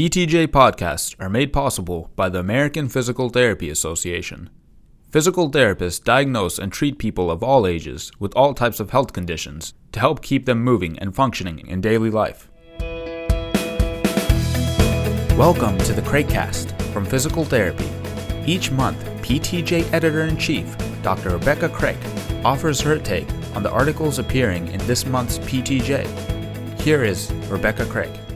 PTJ podcasts are made possible by the American Physical Therapy Association. Physical therapists diagnose and treat people of all ages with all types of health conditions to help keep them moving and functioning in daily life. Welcome to the Craikcast from Physical Therapy. Each month, PTJ Editor in Chief, Dr. Rebecca Craik, offers her take on the articles appearing in this month's PTJ. Here is Rebecca Craik.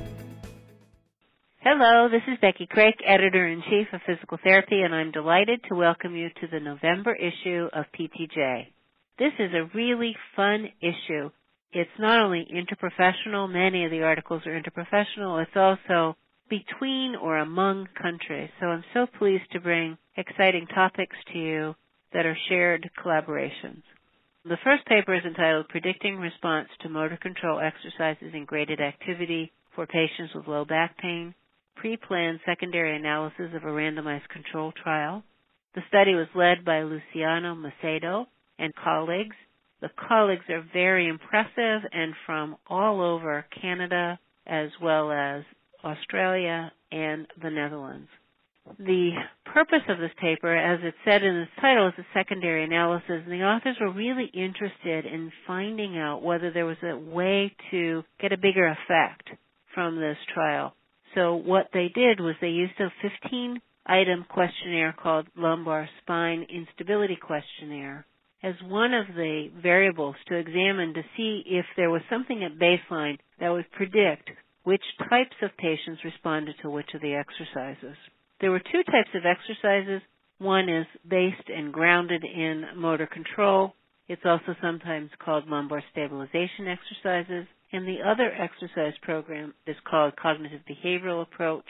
Hello, this is Becky Craik, Editor in Chief of Physical Therapy, and I'm delighted to welcome you to the November issue of PTJ. This is a really fun issue. It's not only interprofessional, many of the articles are interprofessional, it's also between or among countries. So I'm so pleased to bring exciting topics to you that are shared collaborations. The first paper is entitled Predicting Response to Motor Control Exercises in Graded Activity for Patients with Low Back Pain pre-planned secondary analysis of a randomized control trial. The study was led by Luciano Macedo and colleagues. The colleagues are very impressive and from all over Canada as well as Australia and the Netherlands. The purpose of this paper, as it said in its title, is a secondary analysis, and the authors were really interested in finding out whether there was a way to get a bigger effect from this trial. So what they did was they used a 15 item questionnaire called lumbar spine instability questionnaire as one of the variables to examine to see if there was something at baseline that would predict which types of patients responded to which of the exercises. There were two types of exercises. One is based and grounded in motor control. It's also sometimes called lumbar stabilization exercises and the other exercise program is called Cognitive Behavioral Approach.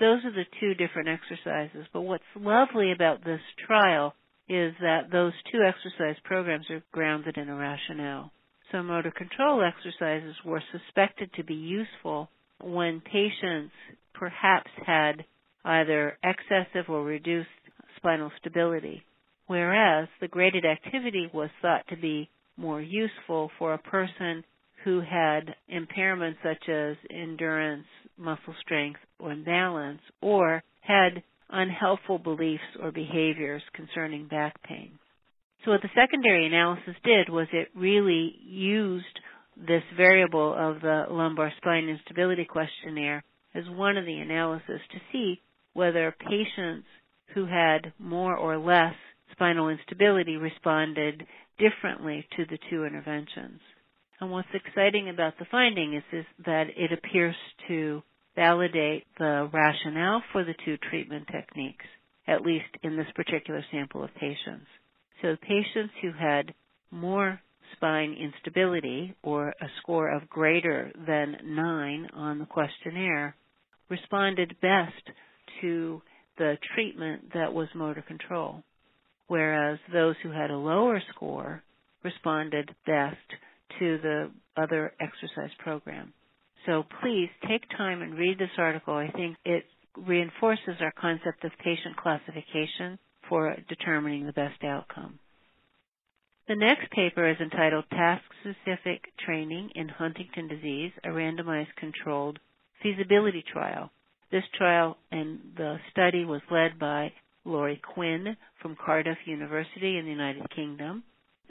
Those are the two different exercises, but what's lovely about this trial is that those two exercise programs are grounded in a rationale. So motor control exercises were suspected to be useful when patients perhaps had either excessive or reduced spinal stability, whereas the graded activity was thought to be more useful for a person who had impairments such as endurance, muscle strength, or balance, or had unhelpful beliefs or behaviors concerning back pain. So what the secondary analysis did was it really used this variable of the lumbar spine instability questionnaire as one of the analysis to see whether patients who had more or less spinal instability responded differently to the two interventions. And what's exciting about the finding is, is that it appears to validate the rationale for the two treatment techniques, at least in this particular sample of patients. So patients who had more spine instability or a score of greater than 9 on the questionnaire responded best to the treatment that was motor control, whereas those who had a lower score responded best to the other exercise program. So please take time and read this article. I think it reinforces our concept of patient classification for determining the best outcome. The next paper is entitled Task-Specific Training in Huntington Disease, a randomized controlled feasibility trial. This trial and the study was led by Lori Quinn from Cardiff University in the United Kingdom.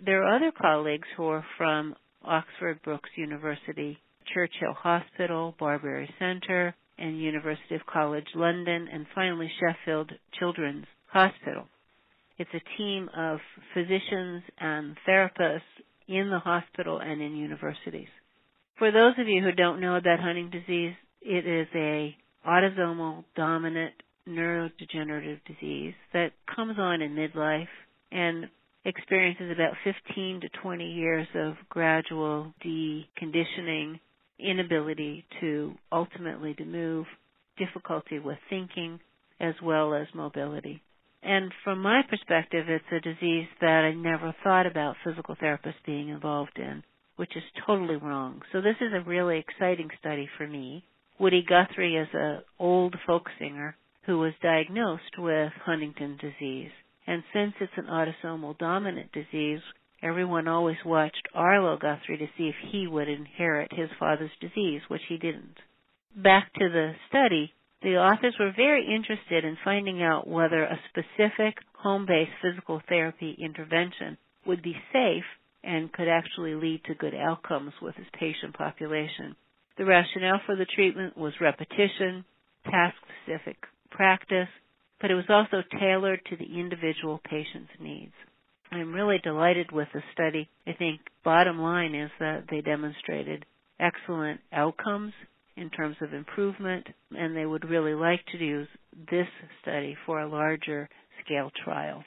There are other colleagues who are from Oxford Brookes University, Churchill Hospital, Barberry Centre, and University of College London, and finally Sheffield Children's Hospital. It's a team of physicians and therapists in the hospital and in universities. For those of you who don't know about Huntington's disease, it is a autosomal dominant neurodegenerative disease that comes on in midlife and experiences about 15 to 20 years of gradual deconditioning, inability to ultimately to move, difficulty with thinking, as well as mobility. And from my perspective, it's a disease that I never thought about physical therapists being involved in, which is totally wrong. So this is a really exciting study for me. Woody Guthrie is an old folk singer who was diagnosed with Huntington disease. And since it's an autosomal dominant disease, everyone always watched Arlo Guthrie to see if he would inherit his father's disease, which he didn't. Back to the study, the authors were very interested in finding out whether a specific home-based physical therapy intervention would be safe and could actually lead to good outcomes with this patient population. The rationale for the treatment was repetition, task-specific practice, but it was also tailored to the individual patient's needs. I'm really delighted with the study. I think bottom line is that they demonstrated excellent outcomes in terms of improvement, and they would really like to use this study for a larger scale trial.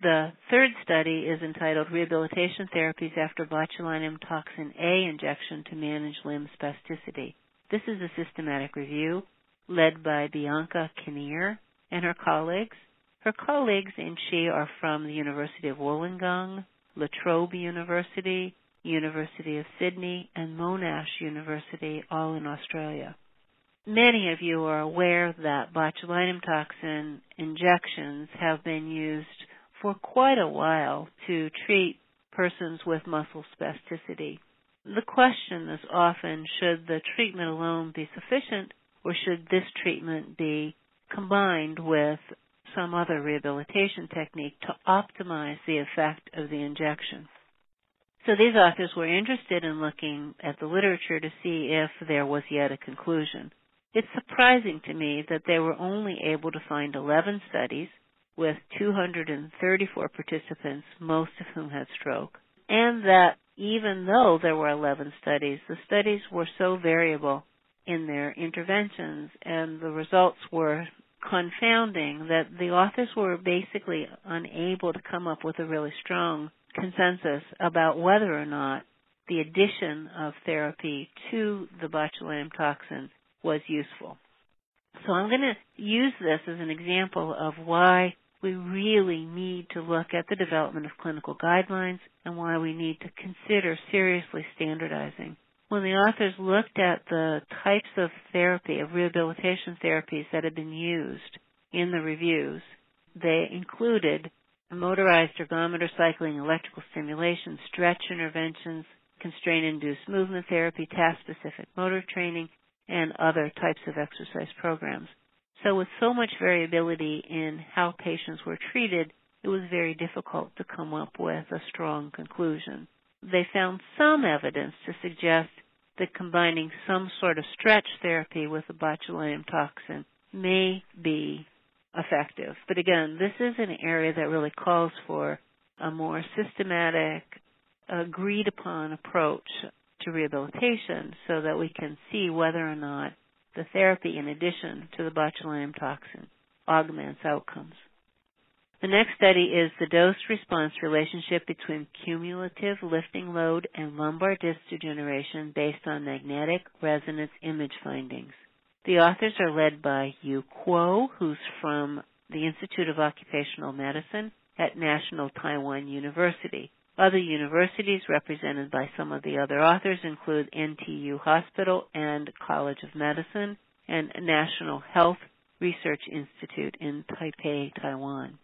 The third study is entitled Rehabilitation Therapies After Botulinum Toxin A Injection to Manage Limb Spasticity. This is a systematic review led by Bianca Kinnear and her colleagues. Her colleagues and she are from the University of Wollongong, La Trobe University, University of Sydney, and Monash University, all in Australia. Many of you are aware that botulinum toxin injections have been used for quite a while to treat persons with muscle spasticity. The question is often should the treatment alone be sufficient or should this treatment be combined with some other rehabilitation technique to optimize the effect of the injection? So these authors were interested in looking at the literature to see if there was yet a conclusion. It's surprising to me that they were only able to find 11 studies with 234 participants, most of whom had stroke, and that even though there were 11 studies, the studies were so variable in their interventions and the results were confounding that the authors were basically unable to come up with a really strong consensus about whether or not the addition of therapy to the botulinum toxin was useful. So I'm going to use this as an example of why we really need to look at the development of clinical guidelines and why we need to consider seriously standardizing. When the authors looked at the types of therapy, of rehabilitation therapies that had been used in the reviews, they included motorized ergometer cycling, electrical stimulation, stretch interventions, constraint-induced movement therapy, task-specific motor training, and other types of exercise programs. So with so much variability in how patients were treated, it was very difficult to come up with a strong conclusion. They found some evidence to suggest that combining some sort of stretch therapy with a botulinum toxin may be effective. But again, this is an area that really calls for a more systematic, agreed upon approach to rehabilitation so that we can see whether or not the therapy in addition to the botulinum toxin augments outcomes. The next study is the dose response relationship between cumulative lifting load and lumbar disc degeneration based on magnetic resonance image findings. The authors are led by Yu Kuo, who's from the Institute of Occupational Medicine at National Taiwan University. Other universities represented by some of the other authors include NTU Hospital and College of Medicine and National Health Research Institute in Taipei, Taiwan.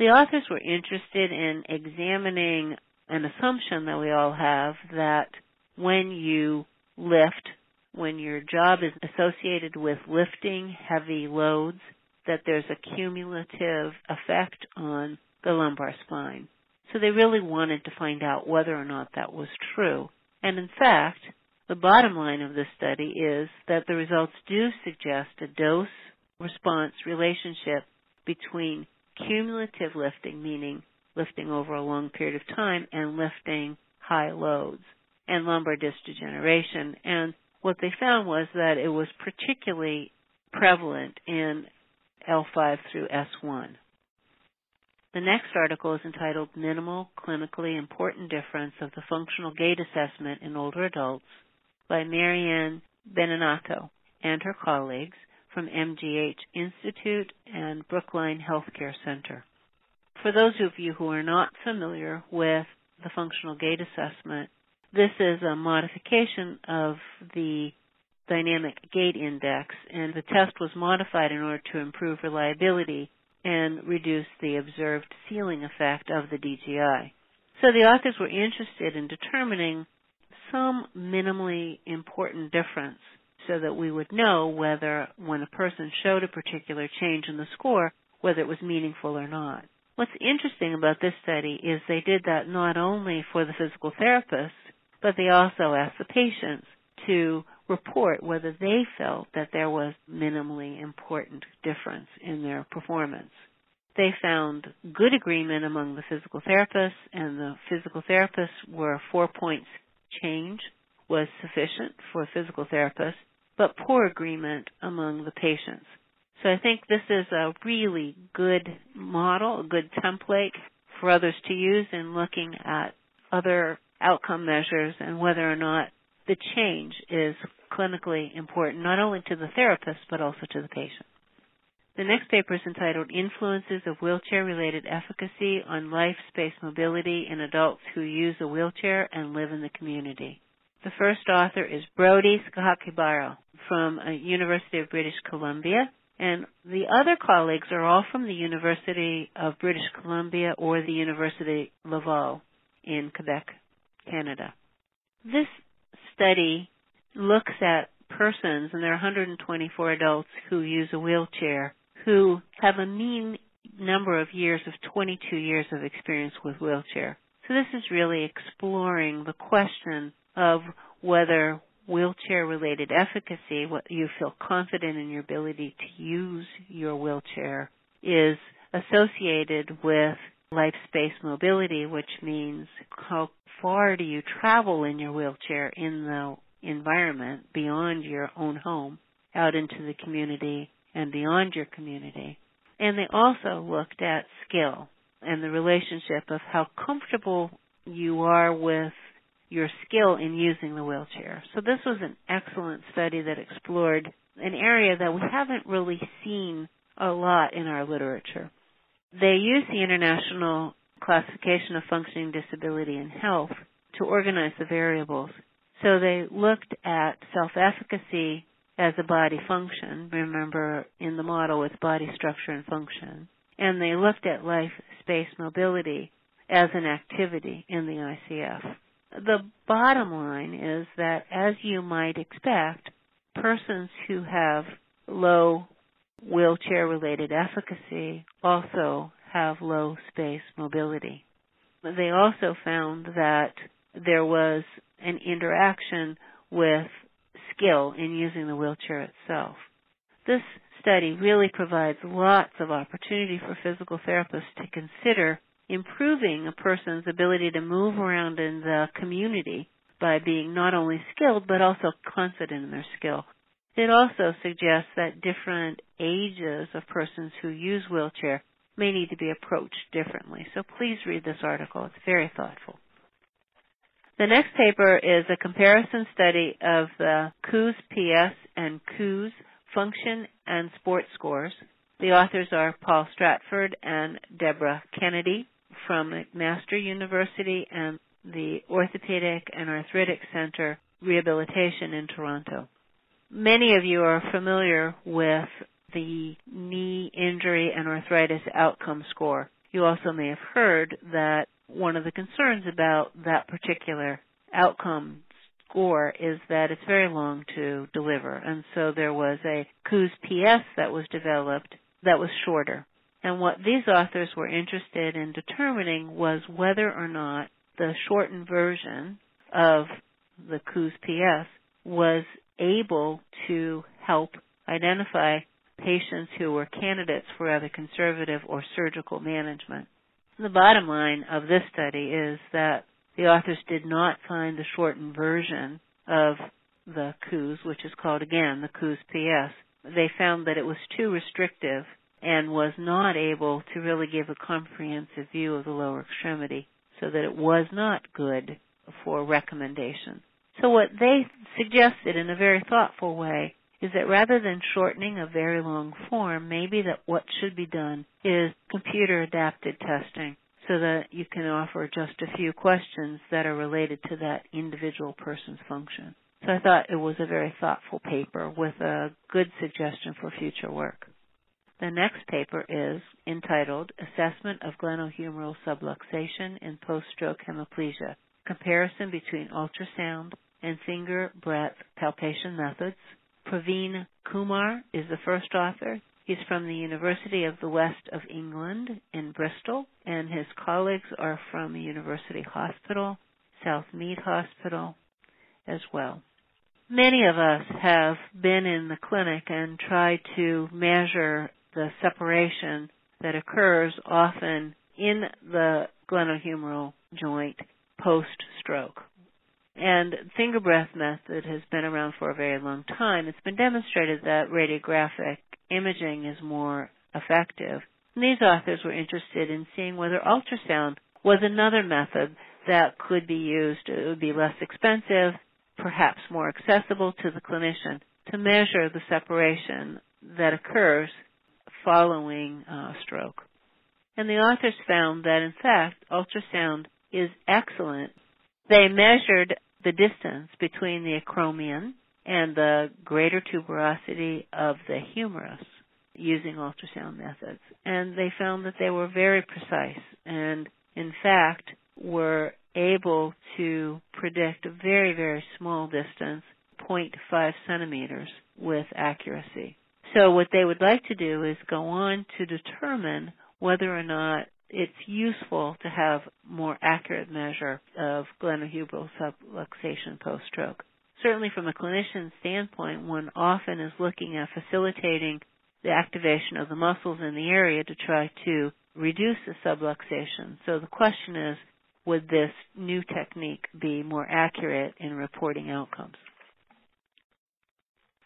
The authors were interested in examining an assumption that we all have that when you lift, when your job is associated with lifting heavy loads, that there's a cumulative effect on the lumbar spine. So they really wanted to find out whether or not that was true. And in fact, the bottom line of this study is that the results do suggest a dose response relationship between cumulative lifting, meaning lifting over a long period of time, and lifting high loads, and lumbar disc degeneration. And what they found was that it was particularly prevalent in L5 through S1. The next article is entitled Minimal Clinically Important Difference of the Functional Gait Assessment in Older Adults by Marianne Beninato and her colleagues from MGH Institute and Brookline Healthcare Center. For those of you who are not familiar with the functional gait assessment, this is a modification of the dynamic gait index and the test was modified in order to improve reliability and reduce the observed ceiling effect of the DGI. So the authors were interested in determining some minimally important difference so that we would know whether when a person showed a particular change in the score, whether it was meaningful or not. What's interesting about this study is they did that not only for the physical therapist, but they also asked the patients to report whether they felt that there was minimally important difference in their performance. They found good agreement among the physical therapists and the physical therapists were four points change was sufficient for a physical therapist, but poor agreement among the patients. So I think this is a really good model, a good template for others to use in looking at other outcome measures and whether or not the change is clinically important, not only to the therapist, but also to the patient. The next paper is entitled Influences of Wheelchair Related Efficacy on Life Space Mobility in Adults Who Use a Wheelchair and Live in the Community. The first author is Brodie Sakakibara from uh, University of British Columbia, and the other colleagues are all from the University of British Columbia or the University Laval in Quebec, Canada. This study looks at persons, and there are 124 adults who use a wheelchair, who have a mean number of years of 22 years of experience with wheelchair. So this is really exploring the question of whether wheelchair related efficacy, what you feel confident in your ability to use your wheelchair, is associated with life space mobility, which means how far do you travel in your wheelchair in the environment beyond your own home, out into the community and beyond your community. And they also looked at skill and the relationship of how comfortable you are with your skill in using the wheelchair. So this was an excellent study that explored an area that we haven't really seen a lot in our literature. They used the International Classification of Functioning Disability and Health to organize the variables. So they looked at self-efficacy as a body function. Remember in the model it's body structure and function. And they looked at life space mobility as an activity in the ICF the bottom line is that as you might expect, persons who have low wheelchair related efficacy also have low space mobility. They also found that there was an interaction with skill in using the wheelchair itself. This study really provides lots of opportunity for physical therapists to consider improving a person's ability to move around in the community by being not only skilled but also confident in their skill. It also suggests that different ages of persons who use wheelchair may need to be approached differently. So please read this article. It's very thoughtful. The next paper is a comparison study of the KOOS PS and KOOS function and sport scores. The authors are Paul Stratford and Deborah Kennedy from McMaster University and the Orthopedic and Arthritic Center Rehabilitation in Toronto. Many of you are familiar with the knee injury and arthritis outcome score. You also may have heard that one of the concerns about that particular outcome score is that it's very long to deliver. And so there was a KOOS PS that was developed that was shorter. And what these authors were interested in determining was whether or not the shortened version of the KOOS PS was able to help identify patients who were candidates for either conservative or surgical management. The bottom line of this study is that the authors did not find the shortened version of the KOOS, which is called again the KOOS PS. They found that it was too restrictive and was not able to really give a comprehensive view of the lower extremity so that it was not good for recommendation. So what they suggested in a very thoughtful way is that rather than shortening a very long form, maybe that what should be done is computer adapted testing so that you can offer just a few questions that are related to that individual person's function. So I thought it was a very thoughtful paper with a good suggestion for future work. The next paper is entitled Assessment of Glenohumeral Subluxation in Post-Stroke Hemiplegia, Comparison between Ultrasound and Finger Breadth Palpation Methods, Praveen Kumar is the first author. He's from the University of the West of England in Bristol, and his colleagues are from University Hospital, Southmead Hospital as well. Many of us have been in the clinic and tried to measure the separation that occurs often in the glenohumeral joint post-stroke. And finger breadth method has been around for a very long time. It's been demonstrated that radiographic imaging is more effective. And these authors were interested in seeing whether ultrasound was another method that could be used. It would be less expensive, perhaps more accessible to the clinician to measure the separation that occurs following uh, stroke. And the authors found that in fact ultrasound is excellent. They measured the distance between the acromion and the greater tuberosity of the humerus using ultrasound methods. And they found that they were very precise and in fact were able to predict a very, very small distance, 0.5 centimeters, with accuracy. So what they would like to do is go on to determine whether or not it's useful to have more accurate measure of glenohumeral subluxation post-stroke. Certainly from a clinician standpoint, one often is looking at facilitating the activation of the muscles in the area to try to reduce the subluxation. So the question is, would this new technique be more accurate in reporting outcomes?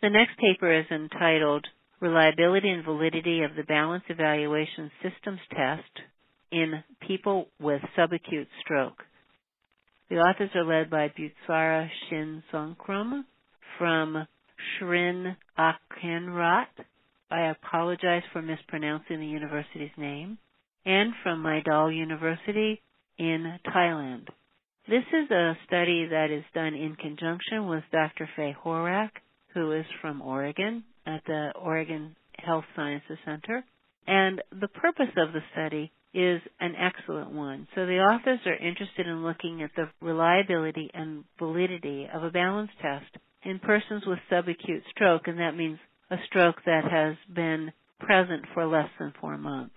The next paper is entitled Reliability and Validity of the Balance Evaluation Systems Test in People with Subacute Stroke. The authors are led by Butsara Shin Songkrum from Shrin Akenrat. I apologize for mispronouncing the university's name. And from Mahidol University in Thailand. This is a study that is done in conjunction with Dr. Faye Horak, who is from Oregon at the Oregon Health Sciences Center. And the purpose of the study is an excellent one. So the authors are interested in looking at the reliability and validity of a balance test in persons with subacute stroke, and that means a stroke that has been present for less than four months.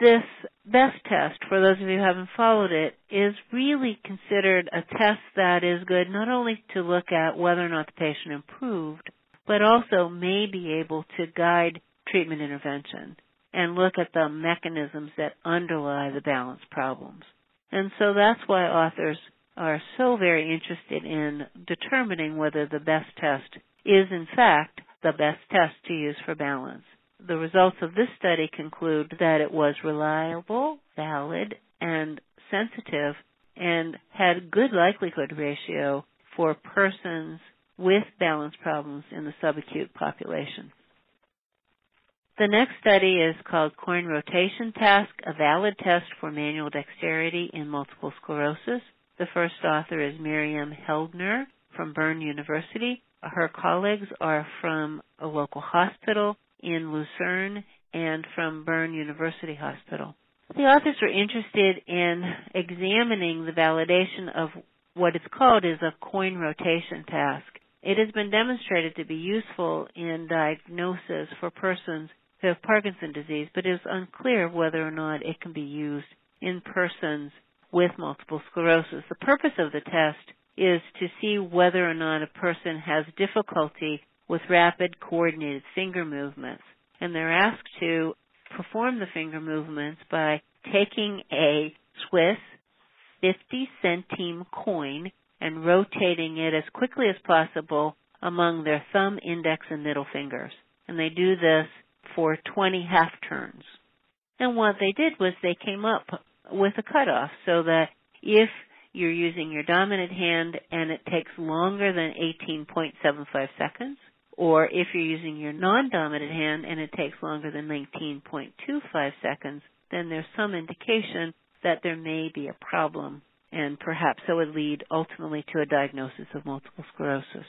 This BEST test, for those of you who haven't followed it, is really considered a test that is good not only to look at whether or not the patient improved, but also may be able to guide treatment intervention and look at the mechanisms that underlie the balance problems. And so that's why authors are so very interested in determining whether the best test is in fact the best test to use for balance. The results of this study conclude that it was reliable, valid, and sensitive and had good likelihood ratio for persons with balance problems in the subacute population. The next study is called Coin Rotation Task, a valid test for manual dexterity in multiple sclerosis. The first author is Miriam Heldner from Bern University. Her colleagues are from a local hospital in Lucerne and from Bern University Hospital. The authors were interested in examining the validation of what is called is a coin rotation task. It has been demonstrated to be useful in diagnosis for persons who have Parkinson's disease, but it is unclear whether or not it can be used in persons with multiple sclerosis. The purpose of the test is to see whether or not a person has difficulty with rapid coordinated finger movements. And they're asked to perform the finger movements by taking a Swiss 50 centime coin and rotating it as quickly as possible among their thumb, index, and middle fingers. And they do this for 20 half turns. And what they did was they came up with a cutoff so that if you're using your dominant hand and it takes longer than 18.75 seconds, or if you're using your non-dominant hand and it takes longer than 19.25 seconds, then there's some indication that there may be a problem and perhaps it would lead ultimately to a diagnosis of multiple sclerosis.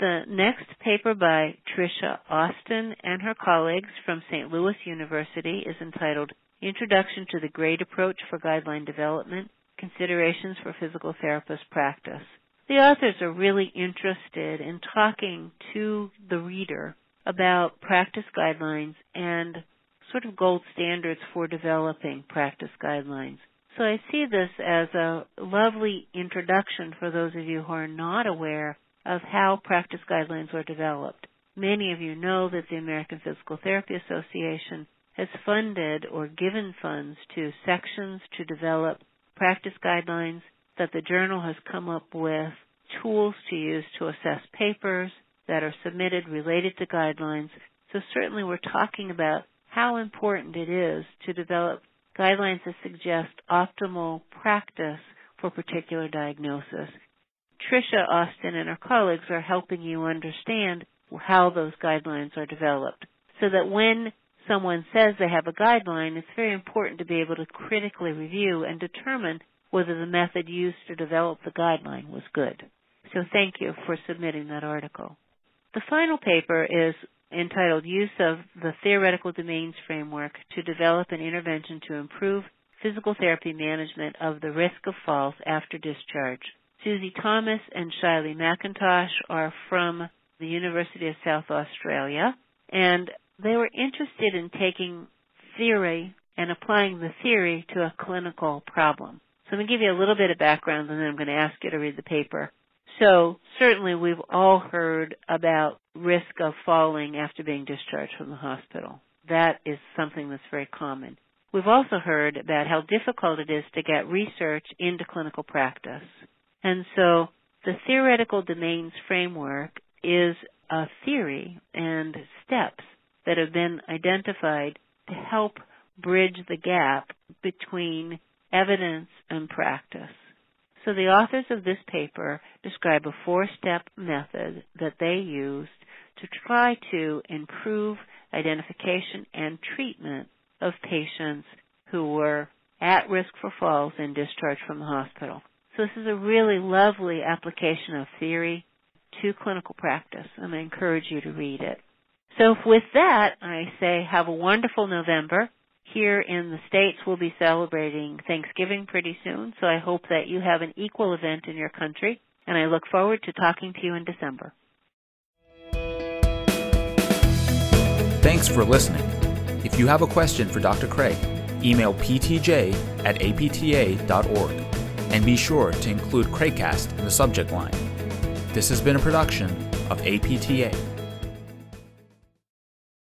The next paper by Tricia Austin and her colleagues from St. Louis University is entitled Introduction to the GRADE Approach for Guideline Development Considerations for Physical Therapist Practice. The authors are really interested in talking to the reader about practice guidelines and sort of gold standards for developing practice guidelines. So I see this as a lovely introduction for those of you who are not aware of how practice guidelines were developed. Many of you know that the American Physical Therapy Association has funded or given funds to sections to develop practice guidelines that the journal has come up with tools to use to assess papers that are submitted related to guidelines. So certainly we're talking about how important it is to develop guidelines that suggest optimal practice for particular diagnosis. Tricia Austin and her colleagues are helping you understand how those guidelines are developed so that when someone says they have a guideline, it's very important to be able to critically review and determine whether the method used to develop the guideline was good. So thank you for submitting that article. The final paper is entitled Use of the Theoretical Domains Framework to Develop an Intervention to Improve Physical Therapy Management of the Risk of Falls After Discharge. Susie Thomas and Shylie Mackintosh are from the University of South Australia, and they were interested in taking theory and applying the theory to a clinical problem. So I'm going to give you a little bit of background and then I'm going to ask you to read the paper. So certainly we've all heard about risk of falling after being discharged from the hospital. That is something that's very common. We've also heard about how difficult it is to get research into clinical practice. And so the theoretical domains framework is a theory and steps that have been identified to help bridge the gap between evidence and practice. So the authors of this paper describe a four-step method that they used to try to improve identification and treatment of patients who were at risk for falls and discharged from the hospital. So this is a really lovely application of theory to clinical practice, and I encourage you to read it. So with that, I say have a wonderful November. Here in the States, we'll be celebrating Thanksgiving pretty soon, so I hope that you have an equal event in your country, and I look forward to talking to you in December. Thanks for listening. If you have a question for Dr. Craik, email ptj at apta.org and be sure to include Craikcast in the subject line. This has been a production of APTA.